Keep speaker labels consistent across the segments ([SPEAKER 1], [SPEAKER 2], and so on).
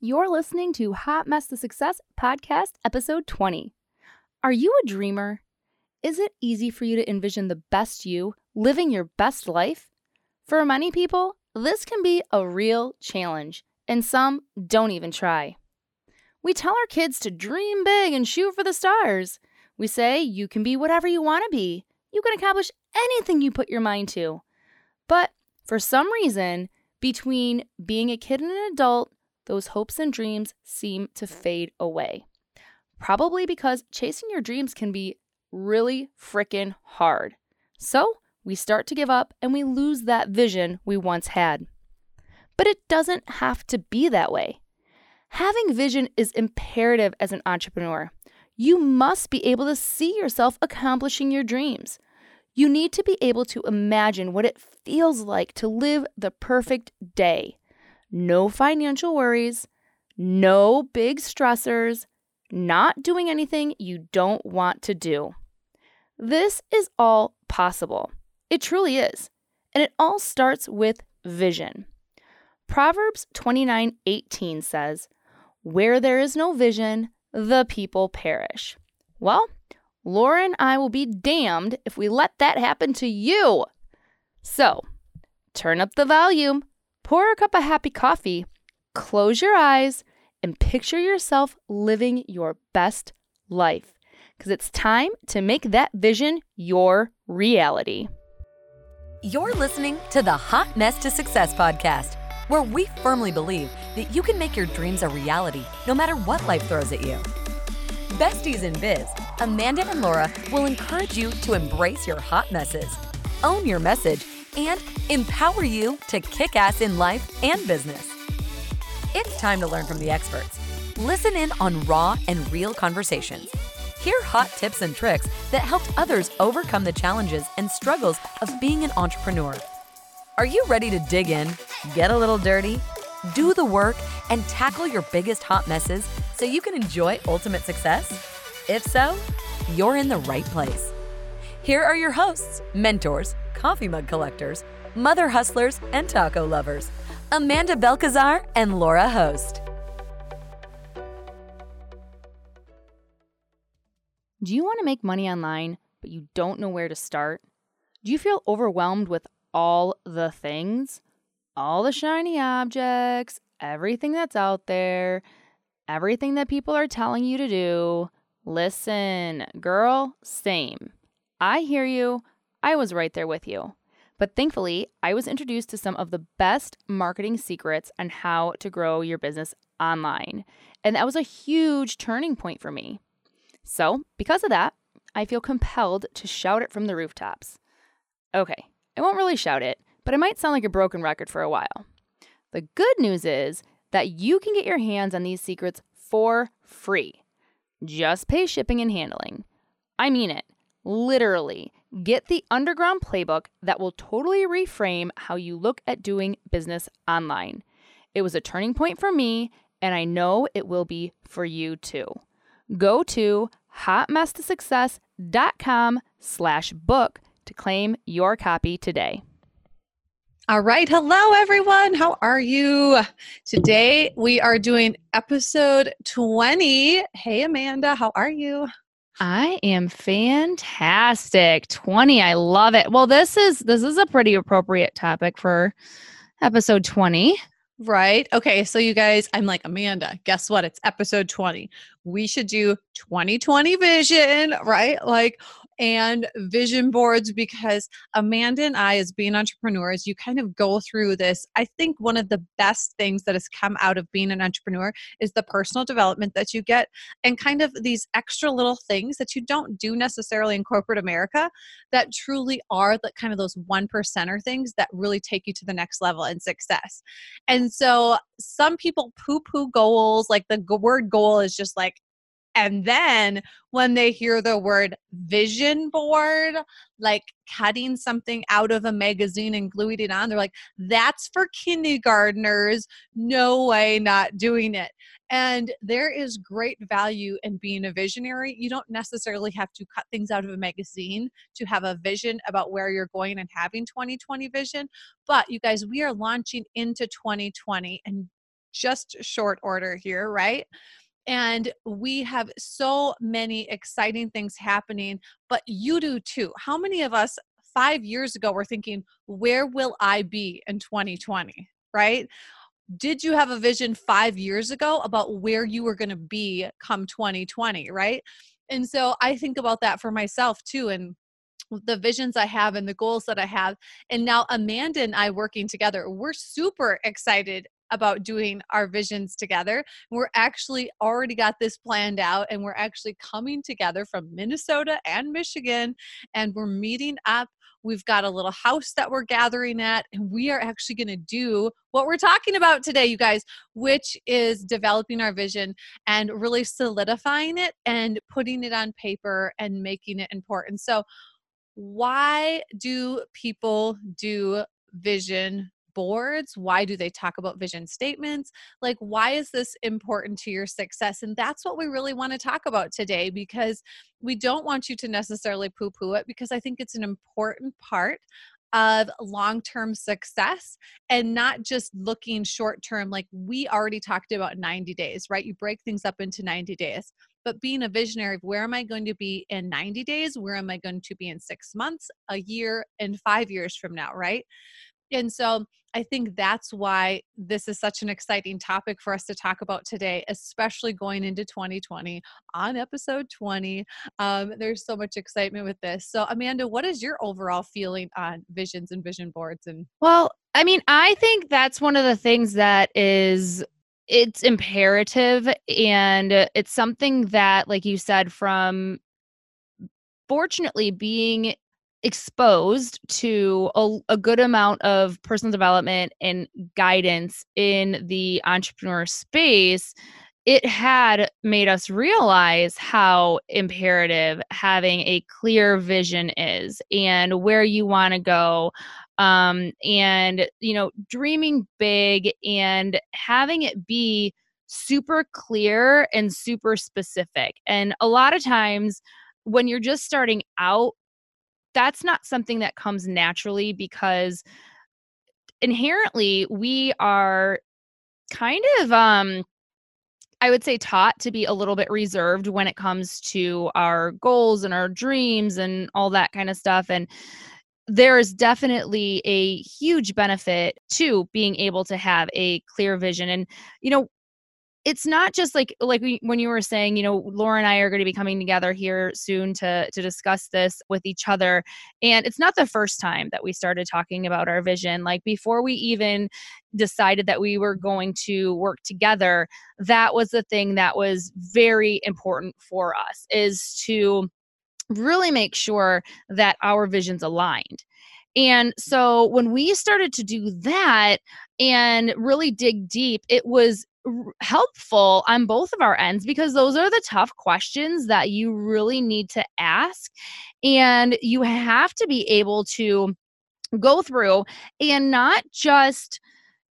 [SPEAKER 1] You're listening to Hot Mess to Success podcast, episode 20. Are you a dreamer? Is it easy for you to envision the best you, living your best life? For many people, this can be a real challenge, and some don't even try. We tell our kids to dream big and shoot for the stars. We say you can be whatever you want to be. You can accomplish anything you put your mind to. But for some reason, between being a kid and an adult, those hopes and dreams seem to fade away. Probably because chasing your dreams can be really frickin' hard. So we start to give up and we lose that vision we once had. But it doesn't have to be that way. Having vision is imperative as an entrepreneur. You must be able to see yourself accomplishing your dreams. You need to be able to imagine what it feels like to live the perfect day. No financial worries, no big stressors, not doing anything you don't want to do. This is all possible. It truly is. And it all starts with vision. Proverbs 29:18 says, "Where there is no vision, the people perish." Well, Laura and I will be damned if we let that happen to you. So, turn up the volume, pour a cup of happy coffee, close your eyes, and picture yourself living your best life. Because it's time to make that vision your reality.
[SPEAKER 2] You're listening to the Hot Mess to Success podcast, where we firmly believe that you can make your dreams a reality no matter what life throws at you. Besties in Biz, Amanda and Laura will encourage you to embrace your hot messes, own your message, and empower you to kick ass in life and business. It's time to learn from the experts. Listen in on raw and real conversations. Hear hot tips and tricks that helped others overcome the challenges and struggles of being an entrepreneur. Are you ready to dig in, get a little dirty, do the work, and tackle your biggest hot messes so you can enjoy ultimate success? If so, you're in the right place. Here are your hosts, mentors, coffee mug collectors, mother hustlers, and taco lovers Amanda Belcazar and Laura Host.
[SPEAKER 1] Do you want to make money online, but you don't know where to start? Do you feel overwhelmed with all the things? All the shiny objects, everything that's out there, everything that people are telling you to do. Listen, girl, same. I hear you. I was right there with you. But thankfully, I was introduced to some of the best marketing secrets on how to grow your business online. And that was a huge turning point for me. So, because of that, I feel compelled to shout it from the rooftops. Okay, I won't really shout it, but it might sound like a broken record for a while. The good news is that you can get your hands on these secrets for free. Just pay shipping and handling. I mean it. Literally, get the underground playbook that will totally reframe how you look at doing business online. It was a turning point for me, and I know it will be for you too. Go to hotmesstosuccess.com slash book to claim your copy today.
[SPEAKER 3] All right. Hello, everyone. How are you? Today we are doing episode 20. Hey, Amanda. How are you?
[SPEAKER 1] I am fantastic. 20. I love it. Well, this is this is a pretty appropriate topic for episode 20.
[SPEAKER 3] Right. Okay. So, you guys, I'm like, Amanda, guess what? It's episode 20. We should do 2020 vision, right? Like, and vision boards because Amanda and I, as being entrepreneurs, you kind of go through this. I think one of the best things that has come out of being an entrepreneur is the personal development that you get and kind of these extra little things that you don't do necessarily in corporate America that truly are the kind of those one percenter things that really take you to the next level in success. And so some people poo poo goals, like the word goal is just like, and then when they hear the word vision board, like cutting something out of a magazine and gluing it on, they're like, that's for kindergartners. No way, not doing it. And there is great value in being a visionary. You don't necessarily have to cut things out of a magazine to have a vision about where you're going and having 2020 vision. But you guys, we are launching into 2020 and just short order here, right? And we have so many exciting things happening, but you do too. How many of us five years ago were thinking, where will I be in 2020? Right? Did you have a vision five years ago about where you were going to be come 2020? Right? And so I think about that for myself too. And the visions I have and the goals that I have. And now Amanda and I working together, we're super excited about doing our visions together. We're actually already got this planned out and we're actually coming together from Minnesota and Michigan and we're meeting up. We've got a little house that we're gathering at, and we are actually going to do what we're talking about today, you guys, which is developing our vision and really solidifying it and putting it on paper and making it important. So, why do people do vision boards? Why do they talk about vision statements? Like, why is this important to your success? And that's what we really want to talk about today because we don't want you to necessarily poo poo it because I think it's an important part of long term success and not just looking short term. Like we already talked about 90 days, right? You break things up into 90 days. But being a visionary of where am I going to be in 90 days? Where am I going to be in six months, a year, and five years from now, right? And so I think that's why this is such an exciting topic for us to talk about today, especially going into 2020 on episode 20. Um, there's so much excitement with this. So, Amanda, what is your overall feeling on visions and vision boards? And
[SPEAKER 1] well, I mean, I think that's one of the things that is it's imperative and it's something that like you said from fortunately being exposed to a, a, good amount of personal development and guidance in the entrepreneur space, it had made us realize how imperative having a clear vision is and where you want to go. Um, and, you know, dreaming big and having it be super clear and super specific. And a lot of times, when you're just starting out that's not something that comes naturally because inherently we are kind of um I would say taught to be a little bit reserved when it comes to our goals and our dreams and all that kind of stuff and there is definitely a huge benefit to being able to have a clear vision and you know it's not just like like when you were saying you know laura and i are going to be coming together here soon to to discuss this with each other and it's not the first time that we started talking about our vision like before we even decided that we were going to work together that was the thing that was very important for us is to really make sure that our visions aligned and so when we started to do that and really dig deep, it was helpful on both of our ends because those are the tough questions that you really need to ask. And you have to be able to go through and not just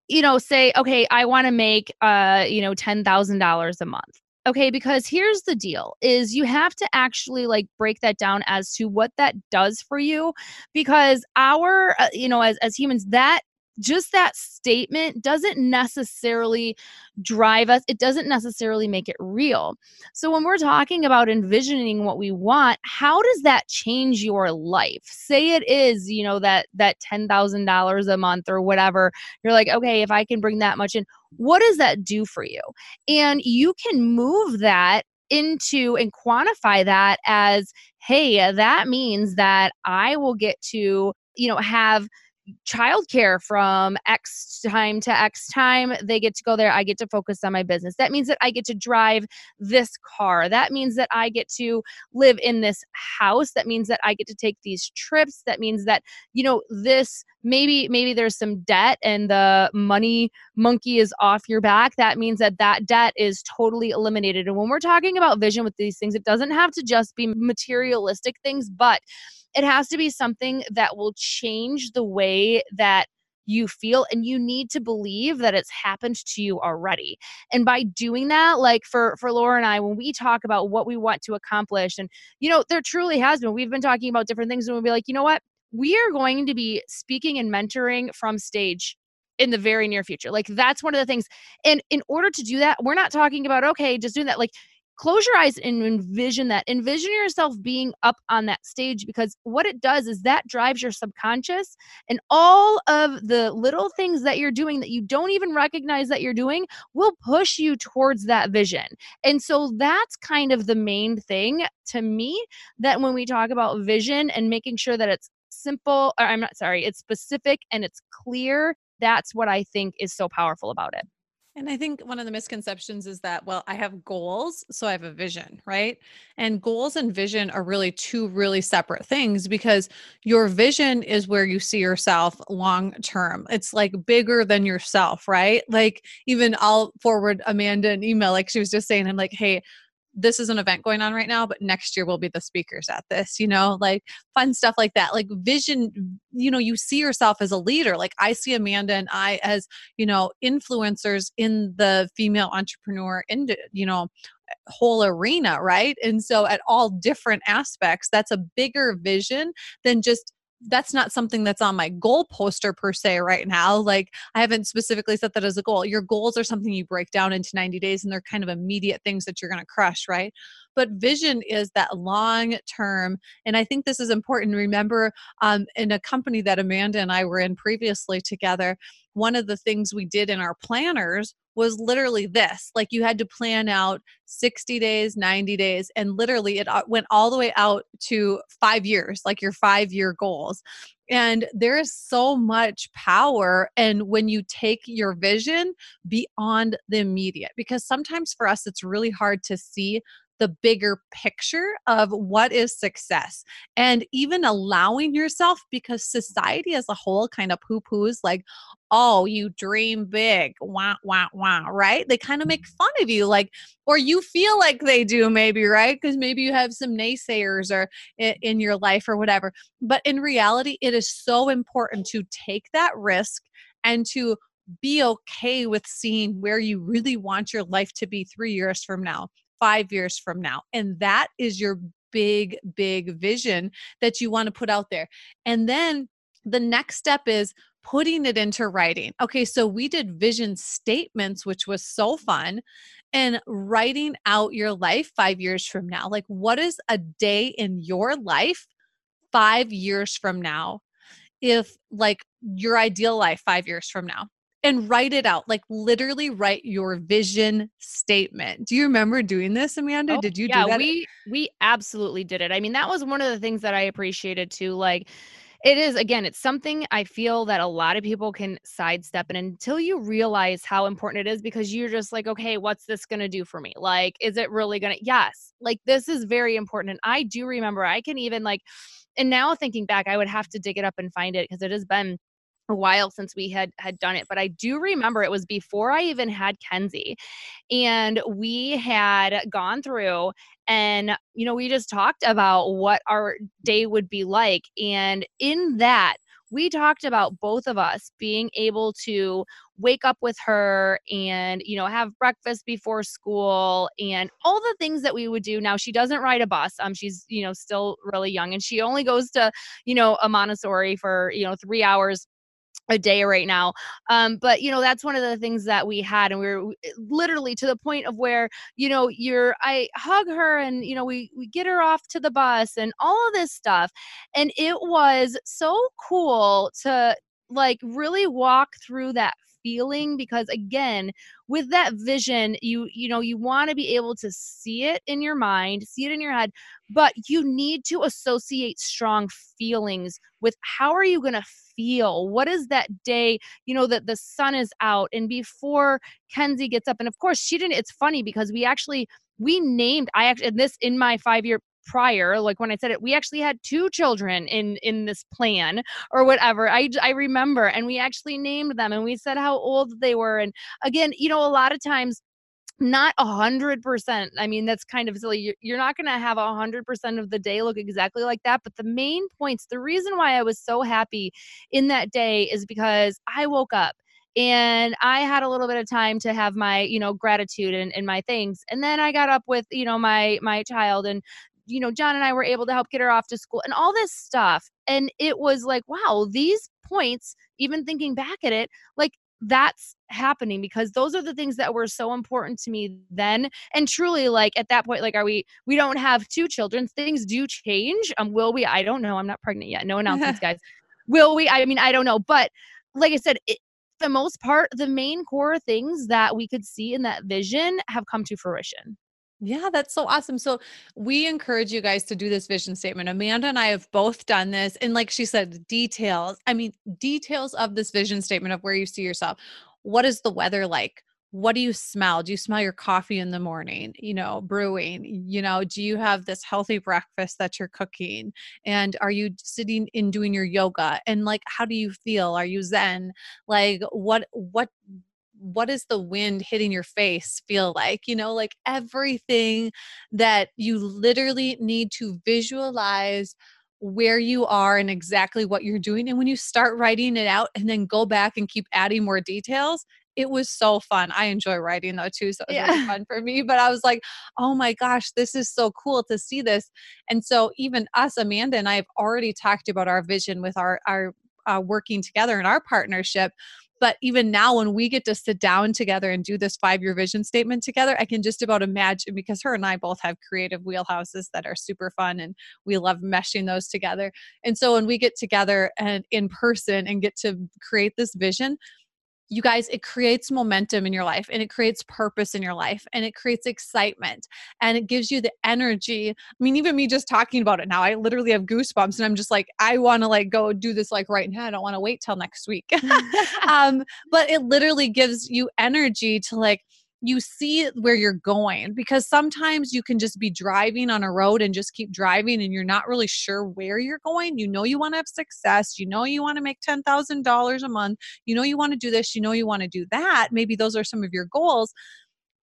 [SPEAKER 1] you know say okay i want to make uh you know $10,000 a month okay because here's the deal is you have to actually like break that down as to what that does for you because our uh, you know as as humans that just that statement doesn't necessarily drive us it doesn't necessarily make it real. So when we're talking about envisioning what we want how does that change your life? Say it is you know that that $10,000 a month or whatever you're like okay if i can bring that much in what does that do for you? And you can move that into and quantify that as hey that means that i will get to you know have childcare from X time to X time. They get to go there. I get to focus on my business. That means that I get to drive this car. That means that I get to live in this house. That means that I get to take these trips. That means that, you know, this maybe maybe there's some debt and the money monkey is off your back that means that that debt is totally eliminated and when we're talking about vision with these things it doesn't have to just be materialistic things but it has to be something that will change the way that you feel and you need to believe that it's happened to you already and by doing that like for for laura and i when we talk about what we want to accomplish and you know there truly has been we've been talking about different things and we'll be like you know what we are going to be speaking and mentoring from stage in the very near future. Like that's one of the things. And in order to do that, we're not talking about okay, just doing that. Like close your eyes and envision that. Envision yourself being up on that stage because what it does is that drives your subconscious and all of the little things that you're doing that you don't even recognize that you're doing will push you towards that vision. And so that's kind of the main thing to me that when we talk about vision and making sure that it's simple, I'm not sorry, it's specific and it's clear. That's what I think is so powerful about it.
[SPEAKER 3] And I think one of the misconceptions is that, well, I have goals, so I have a vision, right? And goals and vision are really two really separate things because your vision is where you see yourself long term. It's like bigger than yourself, right? Like, even I'll forward Amanda an email, like she was just saying, I'm like, hey, this is an event going on right now, but next year we'll be the speakers at this, you know, like fun stuff like that. Like vision, you know, you see yourself as a leader. Like I see Amanda and I as, you know, influencers in the female entrepreneur, in, you know, whole arena, right? And so at all different aspects, that's a bigger vision than just that's not something that's on my goal poster per se right now. Like I haven't specifically set that as a goal. Your goals are something you break down into 90 days and they're kind of immediate things that you're going to crush, right? But vision is that long term. And I think this is important. Remember, um, in a company that Amanda and I were in previously together, one of the things we did in our planners was literally this like you had to plan out 60 days 90 days and literally it went all the way out to five years like your five year goals and there is so much power and when you take your vision beyond the immediate because sometimes for us it's really hard to see the bigger picture of what is success and even allowing yourself because society as a whole kind of poo poos like, oh, you dream big, wah, wah, wah, right? They kind of make mm-hmm. fun of you, like, or you feel like they do, maybe, right? Because maybe you have some naysayers or in your life or whatever. But in reality, it is so important to take that risk and to be okay with seeing where you really want your life to be three years from now five years from now. And that is your big, big vision that you want to put out there. And then the next step is putting it into writing. Okay, so we did vision statements, which was so fun, and writing out your life five years from now. Like, what is a day in your life five years from now? If, like, your ideal life five years from now and write it out like literally write your vision statement. Do you remember doing this amanda? Oh, did you
[SPEAKER 1] yeah,
[SPEAKER 3] do that?
[SPEAKER 1] we we absolutely did it. I mean that was one of the things that i appreciated too like it is again it's something i feel that a lot of people can sidestep and until you realize how important it is because you're just like okay what's this going to do for me? Like is it really going to yes like this is very important and i do remember i can even like and now thinking back i would have to dig it up and find it because it has been a while since we had had done it but i do remember it was before i even had kenzie and we had gone through and you know we just talked about what our day would be like and in that we talked about both of us being able to wake up with her and you know have breakfast before school and all the things that we would do. Now she doesn't ride a bus um she's you know still really young and she only goes to you know a montessori for you know 3 hours a day right now. Um, but you know, that's one of the things that we had, and we were eh, literally to the point of where you know, you're I hug her, and you know, we we get her off to the bus, and all of this stuff, and it was so cool to like really walk through that feeling because again with that vision you you know you want to be able to see it in your mind see it in your head but you need to associate strong feelings with how are you going to feel? What is that day you know that the sun is out and before kenzie gets up and of course she didn't it's funny because we actually we named i actually this in my five year prior like when i said it we actually had two children in in this plan or whatever i i remember and we actually named them and we said how old they were and again you know a lot of times not a hundred percent. I mean, that's kind of silly. You're, not going to have a hundred percent of the day look exactly like that. But the main points, the reason why I was so happy in that day is because I woke up and I had a little bit of time to have my, you know, gratitude and, and my things. And then I got up with, you know, my my child and you know, John and I were able to help get her off to school and all this stuff. And it was like, wow, these points, even thinking back at it, like that's happening because those are the things that were so important to me then and truly like at that point like are we we don't have two children things do change um will we? I don't know i'm not pregnant yet no announcements guys. Will we? I mean i don't know but like i said it, the most part the main core things that we could see in that vision have come to fruition
[SPEAKER 3] yeah, that's so awesome. So, we encourage you guys to do this vision statement. Amanda and I have both done this. And, like she said, details I mean, details of this vision statement of where you see yourself. What is the weather like? What do you smell? Do you smell your coffee in the morning, you know, brewing? You know, do you have this healthy breakfast that you're cooking? And are you sitting in doing your yoga? And, like, how do you feel? Are you zen? Like, what, what, what does the wind hitting your face feel like? You know, like everything that you literally need to visualize where you are and exactly what you're doing. And when you start writing it out and then go back and keep adding more details, it was so fun. I enjoy writing though too, so it was yeah. really fun for me. But I was like, oh my gosh, this is so cool to see this. And so even us, Amanda and I have already talked about our vision with our our uh, working together in our partnership but even now, when we get to sit down together and do this five year vision statement together, I can just about imagine because her and I both have creative wheelhouses that are super fun and we love meshing those together. And so when we get together and in person and get to create this vision, you guys, it creates momentum in your life and it creates purpose in your life and it creates excitement and it gives you the energy. I mean, even me just talking about it now, I literally have goosebumps and I'm just like, I want to like go do this like right now. I don't want to wait till next week. um, but it literally gives you energy to like, you see where you're going because sometimes you can just be driving on a road and just keep driving and you're not really sure where you're going. You know you want to have success, you know you want to make $10,000 a month, you know you want to do this, you know you want to do that. Maybe those are some of your goals.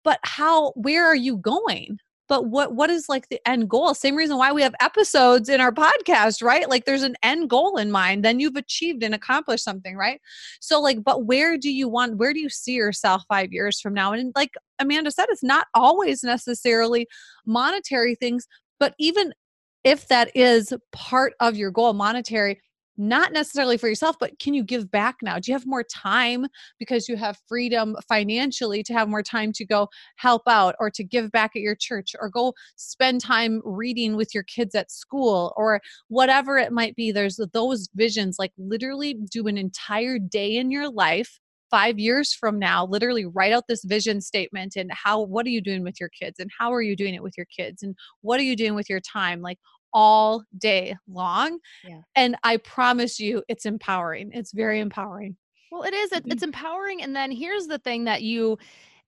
[SPEAKER 3] But how where are you going? But what what is like the end goal? Same reason why we have episodes in our podcast right? Like there's an end goal in mind then you've achieved and accomplished something right? So like but where do you want where do you see yourself 5 years from now? And like Amanda said it's not always necessarily monetary things but even if that is part of your goal monetary not necessarily for yourself, but can you give back now? Do you have more time because you have freedom financially to have more time to go help out or to give back at your church or go spend time reading with your kids at school or whatever it might be? There's those visions like literally do an entire day in your life five years from now literally write out this vision statement and how what are you doing with your kids and how are you doing it with your kids and what are you doing with your time like all day long. Yeah. And I promise you, it's empowering. It's very empowering.
[SPEAKER 1] Well, it is. It, it's mm-hmm. empowering. And then here's the thing that you,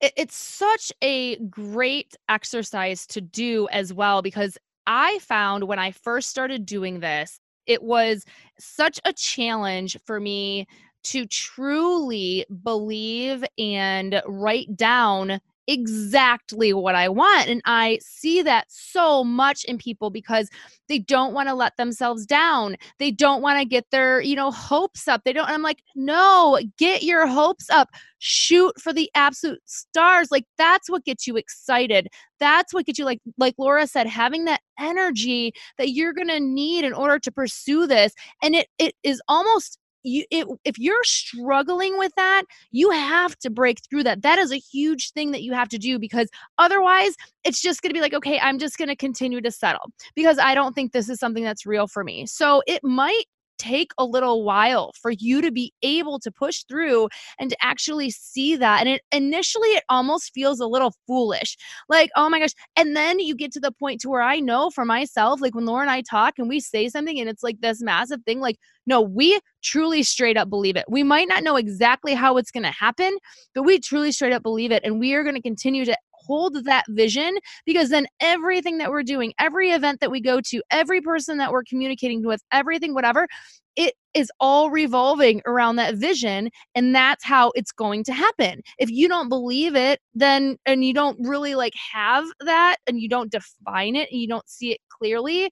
[SPEAKER 1] it, it's such a great exercise to do as well, because I found when I first started doing this, it was such a challenge for me to truly believe and write down exactly what I want. And I see that so much in people because they don't want to let themselves down. They don't want to get their, you know, hopes up. They don't. I'm like, no, get your hopes up. Shoot for the absolute stars. Like that's what gets you excited. That's what gets you like like Laura said, having that energy that you're gonna need in order to pursue this. And it it is almost you it, if you're struggling with that you have to break through that. That is a huge thing that you have to do because otherwise it's just going to be like okay i'm just going to continue to settle because i don't think this is something that's real for me. So it might take a little while for you to be able to push through and to actually see that. And it initially it almost feels a little foolish. Like, oh my gosh. And then you get to the point to where I know for myself, like when Laura and I talk and we say something and it's like this massive thing, like, no, we truly straight up believe it. We might not know exactly how it's going to happen, but we truly straight up believe it. And we are going to continue to hold that vision because then everything that we're doing, every event that we go to, every person that we're communicating with, everything, whatever, it is all revolving around that vision and that's how it's going to happen. If you don't believe it then and you don't really like have that and you don't define it and you don't see it clearly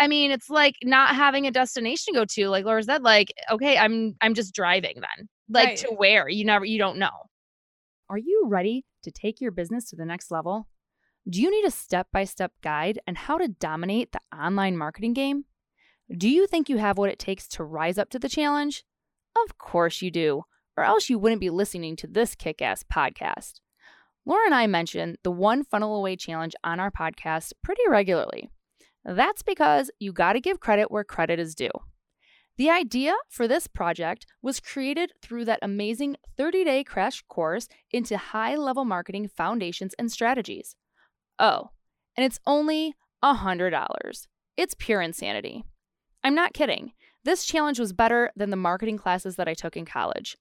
[SPEAKER 1] i mean it's like not having a destination to go to like laura said like okay i'm i'm just driving then like right. to where? You never you don't know are you ready to take your business to the next level? Do you need a step by step guide on how to dominate the online marketing game? Do you think you have what it takes to rise up to the challenge? Of course you do. or else you wouldn't be listening to this kick ass podcast. Laura and I mention the One Funnel Away Challenge on our podcast pretty regularly. That's because you got to give credit where credit is due. The idea for this project was created through that amazing 30 day crash course into high level marketing foundations and strategies. Oh, and it's only $100. It's pure insanity. I'm not kidding. This challenge was better than the marketing classes that I took in college.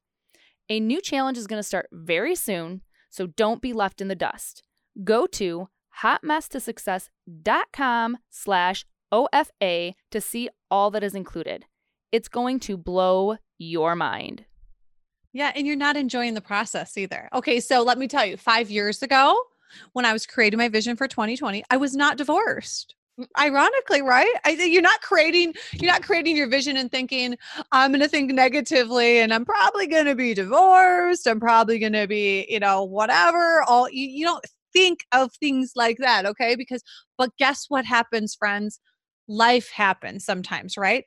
[SPEAKER 1] A new challenge is going to start very soon, so don't be left in the dust. Go to hotmesstosuccess.com slash OFA to see all that is included. It's going to blow your mind.
[SPEAKER 3] Yeah, and you're not enjoying the process either. Okay, so let me tell you, five years ago, when I was creating my vision for 2020, I was not divorced. Ironically, right? I think you're not creating you're not creating your vision and thinking I'm going to think negatively and I'm probably going to be divorced. I'm probably going to be, you know, whatever. All you, you don't think of things like that, okay? Because but guess what happens, friends? Life happens sometimes, right?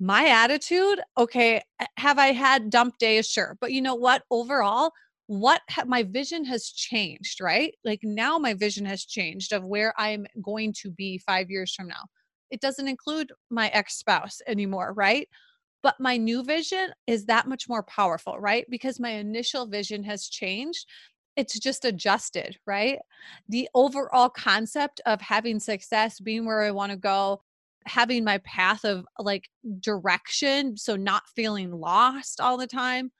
[SPEAKER 3] My attitude okay have i had dump days sure but you know what? Overall what ha- my vision has changed right? Like now my vision has changed of where i'm going to be 5 years from now. It doesn't include my ex-spouse anymore right? But my new vision is that much more powerful right? Because my initial vision has changed it's just adjusted right? The overall concept of having success being where i want to go having my path of like direction so not feeling lost all the time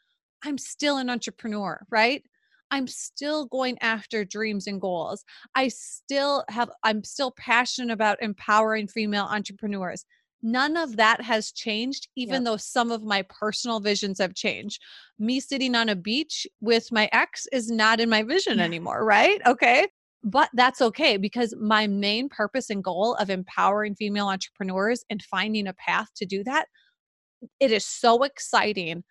[SPEAKER 3] i'm still an entrepreneur right? I'm still going after dreams and goals. I still have i'm still passionate about empowering female entrepreneurs. None of that has changed even yep. though some of my personal visions have changed. Me sitting on a beach with my ex is not in my vision anymore right? Okay but that's okay because my main purpose and goal of empowering female entrepreneurs and finding a path to do that it is so exciting.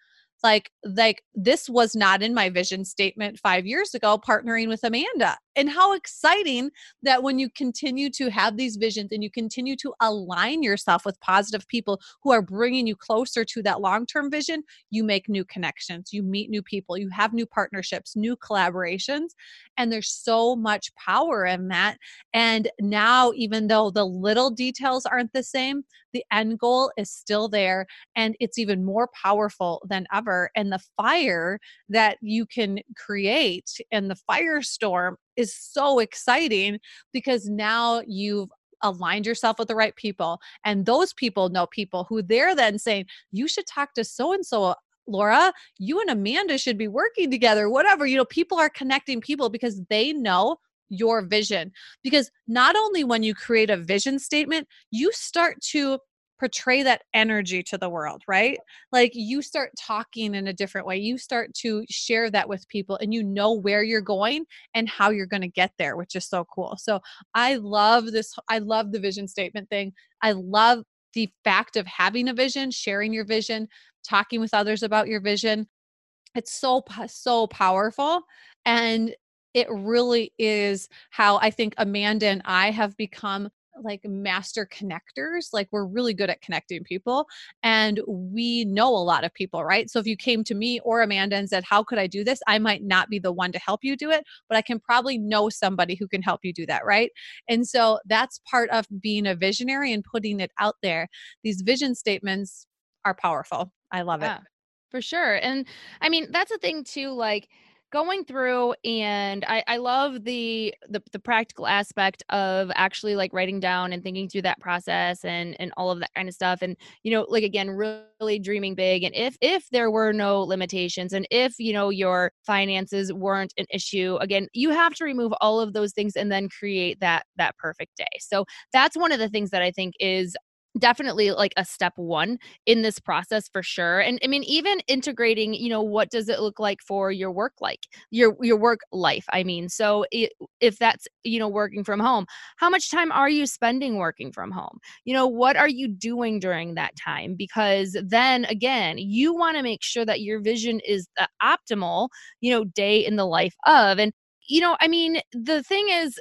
[SPEAKER 3] Like like this was not in my vision statement 5 years ago partnering with Amanda and how exciting that when you continue to have these visions and you continue to align yourself with positive people who are bringing you closer to that long-term vision you make new connections you meet new people you have new partnerships new collaborations and there's so much power in that. And now even though the little details aren't the same the end goal is still there and it's even more powerful than ever. And the fire that you can create and the firestorm is so exciting because now you've aligned yourself with the right people and those people know people who they're then saying you should talk to so and so Laura, you and Amanda should be working together, whatever. You know, people are connecting people because they know your vision. Because not only when you create a vision statement, you start to portray that energy to the world, right? Like you start talking in a different way. You start to share that with people and you know where you're going and how you're going to get there, which is so cool. So I love this. I love the vision statement thing. I love the fact of having a vision, sharing your vision, talking with others about your vision. It's so, so powerful. And it really is how I think Amanda and I have become like master connectors like we're really good at connecting people and we know a lot of people right? So if you came to me or amanda and said how could i do this? I might not be the one to help you do it but i can probably know somebody who can help you do that right? And so that's part of being a visionary and putting it out there. These vision statements are powerful. I love yeah, it
[SPEAKER 1] for sure and i mean that's the thing too like going through and I, I love the, the the practical aspect of actually like writing down and thinking through that process and and all of that kind of stuff and you know like again really dreaming big and if if there were no limitations and if you know your finances weren't an issue again you have to remove all of those things and then create that that perfect day. So that's one of the things that i think is definitely like a step one in this process for sure and i mean even integrating you know what does it look like for your work like your your work life i mean so it, if that's you know working from home how much time are you spending working from home? You know what are you doing during that time? Because then again you want to make sure that your vision is the optimal you know day in the life of and you know i mean the thing is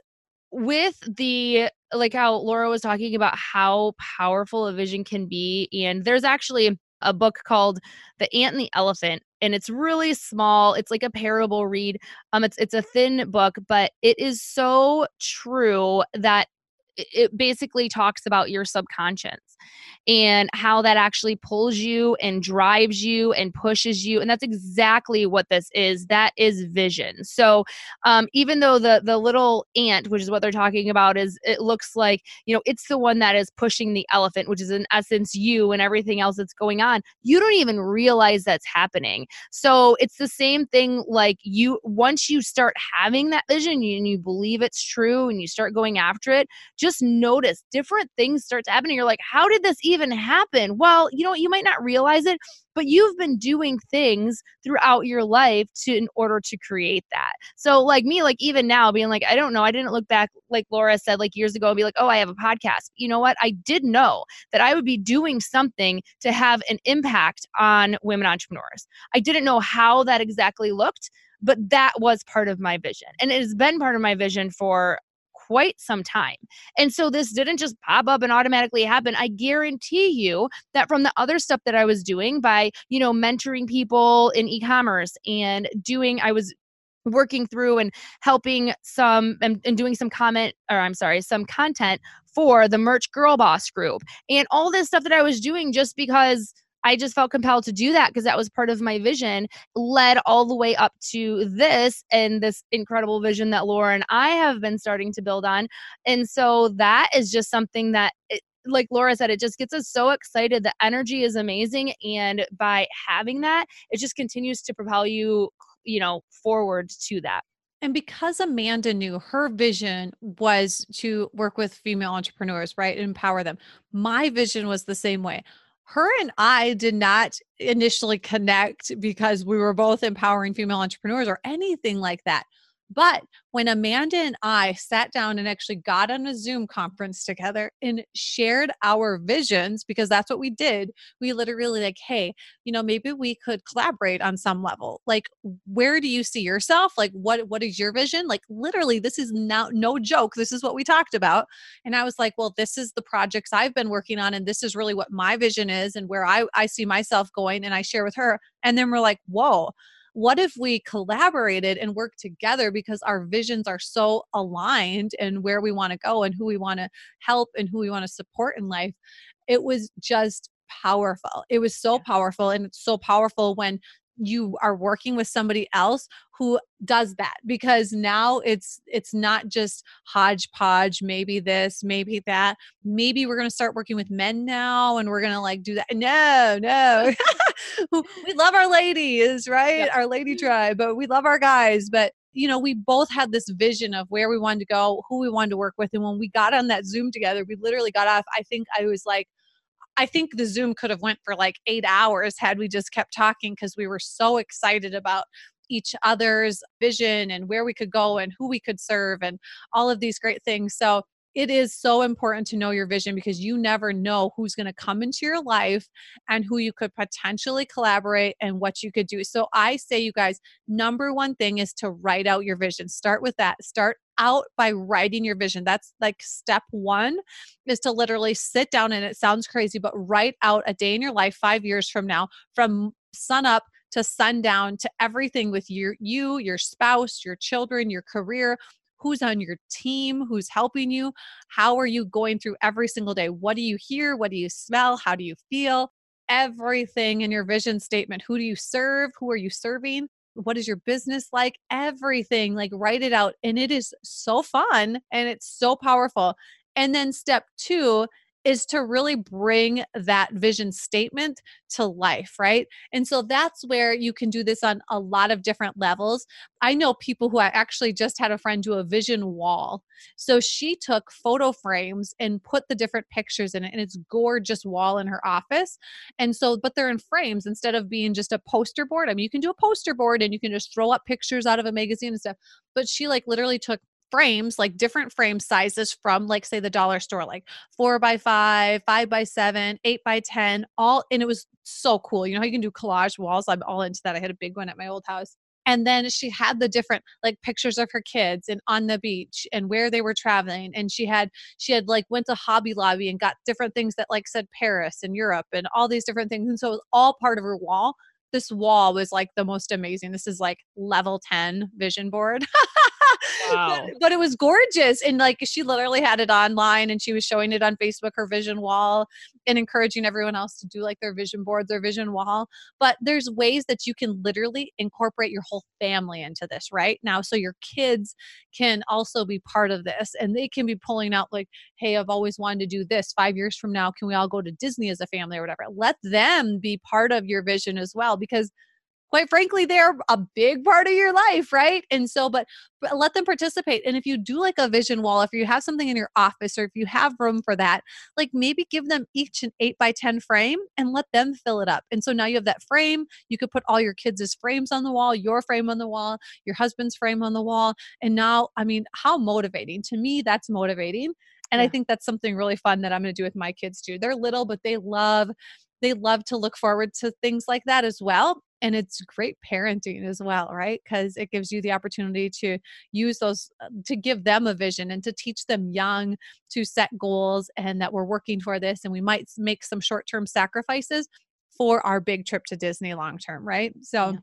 [SPEAKER 1] with the like how Laura was talking about how powerful a vision can be and there's actually a book called The Ant and the Elephant and it's really small. It's like a parable read. Um it's it's a thin book, but it is so true that it basically talks about your subconscious and how that actually pulls you and drives you and pushes you and that's exactly what this is that is vision. So um, even though the the little ant which is what they're talking about is it looks like you know it's the one that is pushing the elephant which is in essence you and everything else that's going on you don't even realize that's happening. So it's the same thing like you once you start having that vision and you believe it's true and you start going after it just notice different things start happening. You're like how did this even happen? Well, you know, you might not realize it, but you've been doing things throughout your life to in order to create that. So like me, like even now being like, I don't know, I didn't look back like Laura said like years ago and be like, oh, I have a podcast. You know what? I did know that I would be doing something to have an impact on women entrepreneurs. I didn't know how that exactly looked, but that was part of my vision. And it has been part of my vision for quite some time. And so this didn't just pop up and automatically happen. I guarantee you that from the other stuff that I was doing by, you know, mentoring people in e-commerce and doing I was working through and helping some and, and doing some comment or I'm sorry, some content for the merch girl boss group and all this stuff that I was doing just because I just felt compelled to do that because that was part of my vision, led all the way up to this and this incredible vision that Laura and I have been starting to build on. And so that is just something that it, like Laura said, it just gets us so excited. The energy is amazing. And by having that, it just continues to propel you, you know, forward to that.
[SPEAKER 3] And because Amanda knew her vision was to work with female entrepreneurs, right? Empower them. My vision was the same way her and I did not initially connect because we were both empowering female entrepreneurs or anything like that. But when Amanda and I sat down and actually got on a Zoom conference together and shared our visions, because that's what we did, we literally like, hey, you know, maybe we could collaborate on some level. Like, where do you see yourself? Like, what what is your vision? Like, literally, this is now no joke. This is what we talked about. And I was like, well, this is the projects I've been working on, and this is really what my vision is and where I, I see myself going. And I share with her. And then we're like, whoa what if we collaborated and worked together because our visions are so aligned and where we want to go and who we want to help and who we want to support in life it was just powerful. It was so powerful and it's so powerful when you are working with somebody else who does that because now it's it's not just hodgepodge maybe this maybe that. Maybe we're going to start working with men now and we're going to like do that. No no. We love our ladies right? Yep. our lady tribe but we love our guys. But you know we both had this vision of where we wanted to go who we wanted to work with and when we got on that zoom together we literally got off i think i was like I think the Zoom could have went for like 8 hours had we just kept talking because we were so excited about each other's vision and where we could go and who we could serve and all of these great things. So it is so important to know your vision because you never know who's going to come into your life and who you could potentially collaborate and what you could do. So I say, you guys, number one thing is to write out your vision. Start with that. Start out by writing your vision. That's like step one is to literally sit down and it sounds crazy, but write out a day in your life five years from now, from sun up to sundown to everything with your you, your spouse, your children, your career, who's on your team, who's helping you, how are you going through every single day? What do you hear? What do you smell? How do you feel? Everything in your vision statement. Who do you serve? Who are you serving? What is your business like? Everything, like write it out. And it is so fun and it's so powerful. And then step two is to really bring that vision statement to life, right? And so that's where you can do this on a lot of different levels. I know people who I actually just had a friend do a vision wall. So she took photo frames and put the different pictures in it, and it's gorgeous wall in her office. And so, but they're in frames instead of being just a poster board. I mean, you can do a poster board and you can just throw up pictures out of a magazine and stuff. But she like literally took frames, like different frame sizes from, like, say, the dollar store, like four by five, five by seven, eight by 10, all. And it was so cool. You know how you can do collage walls? I'm all into that. I had a big one at my old house. and then she had the different like pictures of her kids and on the beach and where they were traveling and she had she had like went to hobby lobby and got different things that like said paris and europe and all these different things and so it was all part of her wall this wall was like the most amazing. This is like level 10 vision board.
[SPEAKER 1] Wow.
[SPEAKER 3] but, but it was gorgeous and like she literally had it online and she was showing it on facebook her vision wall and encouraging everyone else to do like their vision board their vision wall. But there's ways that you can literally incorporate your whole family into this right? Now so your kids can also be part of this and they can be pulling out like hey i've always wanted to do this. Five years from now can we all go to disney as a family or whatever? Let them be part of your vision as well because quite frankly they're a big part of your life right? And so but, but let them participate. And if you do like a vision wall if you have something in your office or if you have room for that like maybe give them each an 8 by 10 frame and let them fill it up. And so now you have that frame. You could put all your kids' frames on the wall your frame on the wall your husband's frame on the wall. And now i mean how motivating. To me that's motivating. And yeah. i think that's something really fun that i'm going to do with my kids too. They're little but they love they love to look forward to things like that as well and it's great parenting as well right because it gives you the opportunity to use those uh, to give them a vision and to teach them young to set goals and that we're working for this and we might make some short-term sacrifices for our big trip to disney long term right so
[SPEAKER 1] yeah.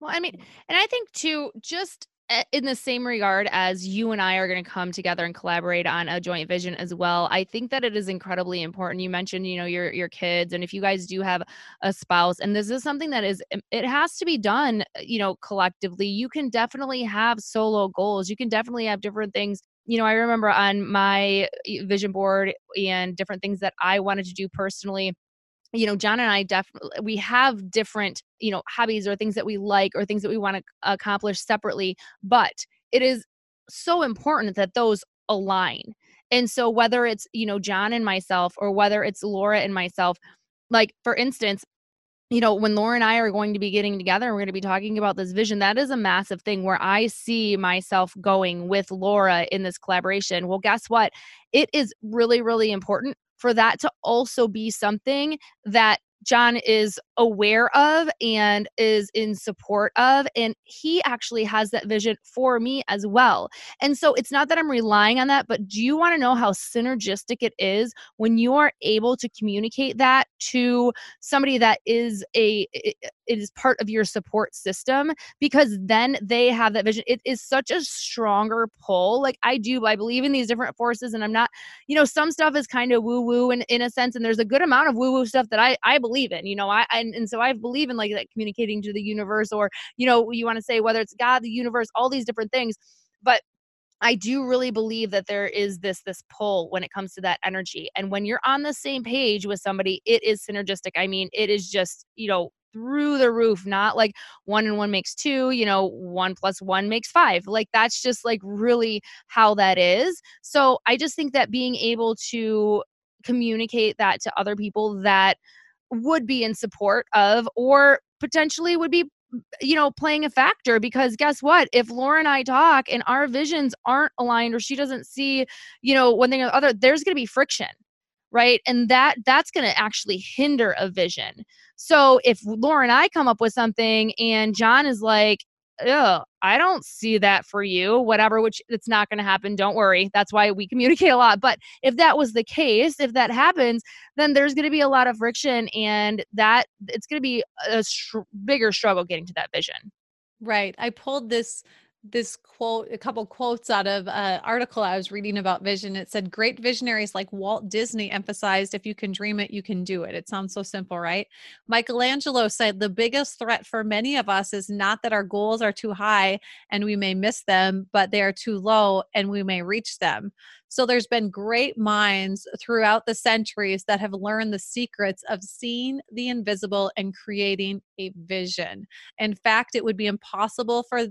[SPEAKER 1] well i mean and i think too just in the same regard as you and I are going to come together and collaborate on a joint vision as well, I think that it is incredibly important. You mentioned, you know, your your kids, and if you guys do have a spouse, and this is something that is, it has to be done, uh, you know, collectively. You can definitely have solo goals. You can definitely have different things you know, I remember on my vision board and different things that I wanted to do personally you know john and i definitely we have different you know hobbies or things that we like or things that we want to accomplish separately but it is so important that those align and so whether it's you know john and myself or whether it's laura and myself like for instance you know, when Laura and I are going to be getting together and we're going to be talking about this vision, that is a massive thing where I see myself going with Laura in this collaboration. Well, guess what? It is really, really important for that to also be something that John is aware of and is in support of. And he actually has that vision for me as well. And so it's not that I'm relying on that, but do you want to know how synergistic it is when you are able to communicate that to somebody that is a it is part of your support system because then they have that vision. It is such a stronger pull. Like I do, I believe in these different forces, and I'm not, you know, some stuff is kind of woo woo in, in a sense, and there's a good amount of woo woo stuff that I I believe believe in you know i and, and so i believe in like that communicating to the universe or you know you want to say whether it's god the universe all these different things but I do really believe that there is this this pull when it comes to that energy. And when you're on the same page with somebody, it is synergistic. I mean, it is just, you know, through the roof, not like one and one makes two, you know, one plus one makes five. Like that's just like really how that is. So I just think that being able to communicate that to other people that would be in support of or potentially would be you know playing a factor because guess what? If laura and i talk and our visions aren't aligned or she doesn't see you know one thing or the other there's going to be friction right? And that that's going to actually hinder a vision. So if laura and i come up with something and john is like oh, I don't see that for you, whatever, which it's not going to happen. Don't worry. That's why we communicate a lot. But if that was the case, if that happens, then there's going to be a lot of friction and that it's going to be a str- bigger struggle getting to that vision.
[SPEAKER 3] Right. I pulled this this quote a couple quotes out of an article i was reading about vision. It said great visionaries like walt disney emphasized if you can dream it you can do it. It sounds so simple right? Michelangelo said the biggest threat for many of us is not that our goals are too high and we may miss them but they are too low and we may reach them so there's been great minds throughout the centuries that have learned the secrets of seeing the invisible and creating a vision. In fact, it would be impossible for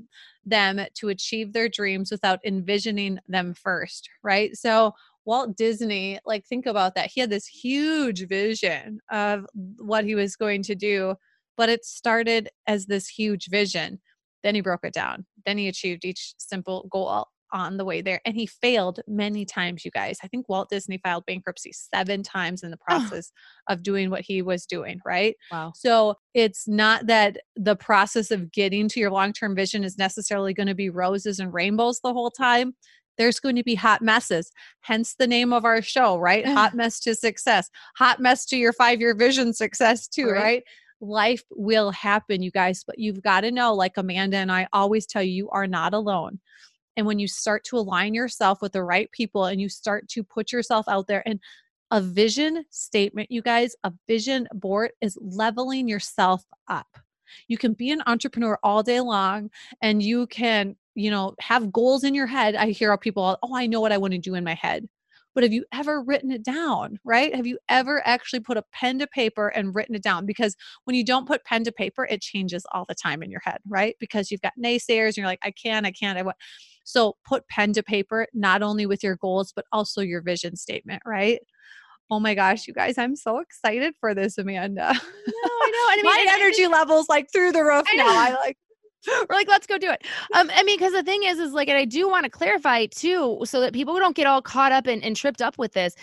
[SPEAKER 3] them to achieve their dreams without envisioning them first, right? So Walt Disney, like think about that. He had this huge vision of what he was going to do, but it started as this huge vision. Then he broke it down. Then he achieved each simple goal on the way there. And he failed many times, you guys. I think Walt Disney filed bankruptcy seven times in the process oh. of doing what he was doing, right?
[SPEAKER 1] Wow.
[SPEAKER 3] So it's not that the process of getting to your long term vision is necessarily going to be roses and rainbows the whole time there's going to be hot messes. Hence the name of our show, right? hot mess to success. Hot mess to your five year vision success, too, right? right? Life will happen, you guys, but you've got to know, like Amanda and I always tell you, you are not alone. And when you start to align yourself with the right people and you start to put yourself out there and a vision statement, you guys, a vision board is leveling yourself up. You can be an entrepreneur all day long and you can you know, have goals in your head. I hear people, oh, I know what I want to do in my head. But have you ever written it down, right? Have you ever actually put a pen to paper and written it down? Because when you don't put pen to paper, it changes all the time in your head, right? Because you've got naysayers and you're like, I can't, I can't, I want. So put pen to paper, not only with your goals, but also your vision statement, right? Oh my gosh, you guys, I'm so excited for this, Amanda. No, I
[SPEAKER 1] know. And I
[SPEAKER 3] mean, my energy levels like through the roof I now. I like
[SPEAKER 1] we're like, let's go do it. Um, I mean, because the thing is, is like, and I do want to clarify too, so that people don't get all caught up and, and tripped up with this.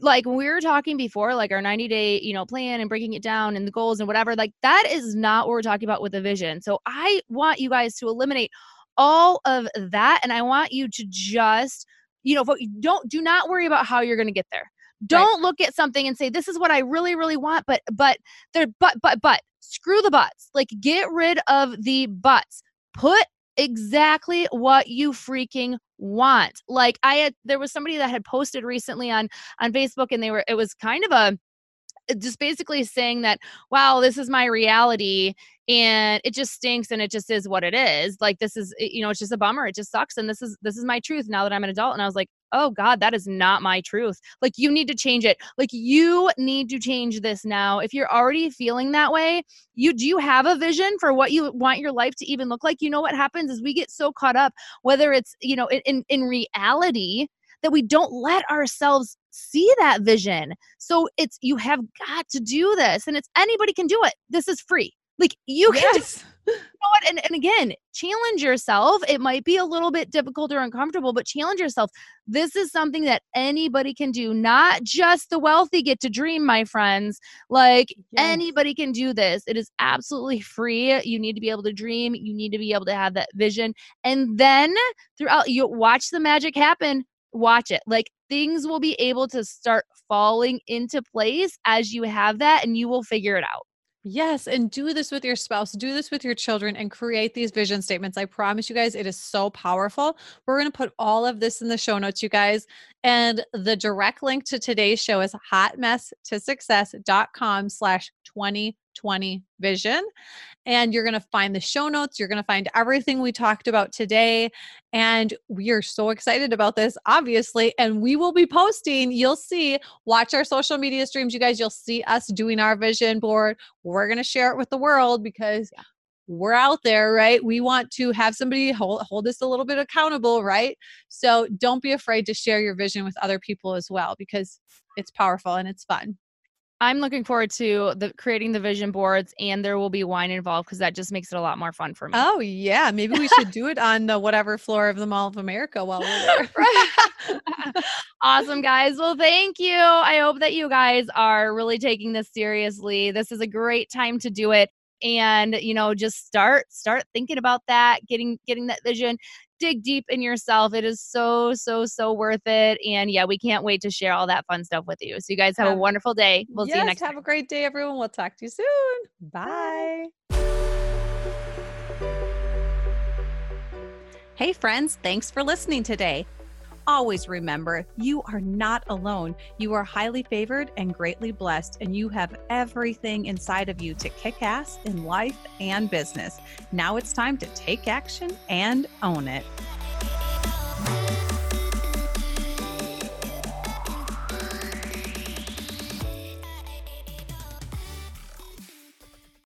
[SPEAKER 1] Like we were talking before, like our 90 day, you know, plan and breaking it down and the goals and whatever, like that is not what we're talking about with the vision. So I want you guys to eliminate all of that. And I want you to just, you know, don't, do not worry about how you're going to get there. Don't right. look at something and say, this is what I really, really want, but, but there, but, but, but screw the buts. Like get rid of the buts. Put exactly what you freaking want. Like I had there was somebody that had posted recently on on Facebook and they were it was kind of a just basically saying that wow this is my reality and it just stinks and it just is what it is like this is eh, you know it's just a bummer it just sucks and this is this is my truth now that i'm an adult and i was like oh god that is not my truth. Like you need to change it like you need to change this now if you're already feeling that way you do you have a vision for what you want your life to even look like? You know what happens is we get so caught up whether it's you know in in reality that we don't let ourselves see that vision so it's you have got to do this and it's anybody can do it this is free like you can yes. just you know what? And, and again, challenge yourself. It might be a little bit difficult or uncomfortable, but challenge yourself. This is something that anybody can do, not just the wealthy get to dream, my friends. Like yes. anybody can do this. It is absolutely free. You need to be able to dream, you need to be able to have that vision. And then throughout, you watch the magic happen. Watch it. Like things will be able to start falling into place as you have that, and you will figure it out.
[SPEAKER 3] Yes, and do this with your spouse, do this with your children, and create these vision statements. I promise you guys, it is so powerful. We're going to put all of this in the show notes, you guys. And the direct link to today's show is hotmess to hotmesstosuccess.com slash 2020 vision. And you're going to find the show notes. You're going to find everything we talked about today. And we are so excited about this, obviously. And we will be posting, you'll see, watch our social media streams, you guys. You'll see us doing our vision board. We're going to share it with the world because yeah we're out there, right? We want to have somebody hold, hold us a little bit accountable, right? So don't be afraid to share your vision with other people as well because it's powerful and it's fun.
[SPEAKER 1] I'm looking forward to the creating the vision boards, and there will be wine involved because that just makes it a lot more fun for me.
[SPEAKER 3] Oh yeah, maybe we should do it on the whatever floor of the Mall of America while we're there.
[SPEAKER 1] awesome, guys. Well, thank you. I hope that you guys are really taking this seriously. This is a great time to do it and you know just start start thinking about that getting getting that vision dig deep in yourself. It is so, so, so worth it. And yeah, we can't wait to share all that fun stuff with you. So you guys have, a wonderful day. We'll yes, see you next
[SPEAKER 3] have
[SPEAKER 1] time.
[SPEAKER 3] Have a great day, everyone. We'll talk to you soon. Bye. Hey, friends. Thanks for listening today. Always remember, you are not alone. You are highly favored and greatly blessed, and you have everything inside of you to kick ass in life and business. Now it's time to take action and own it.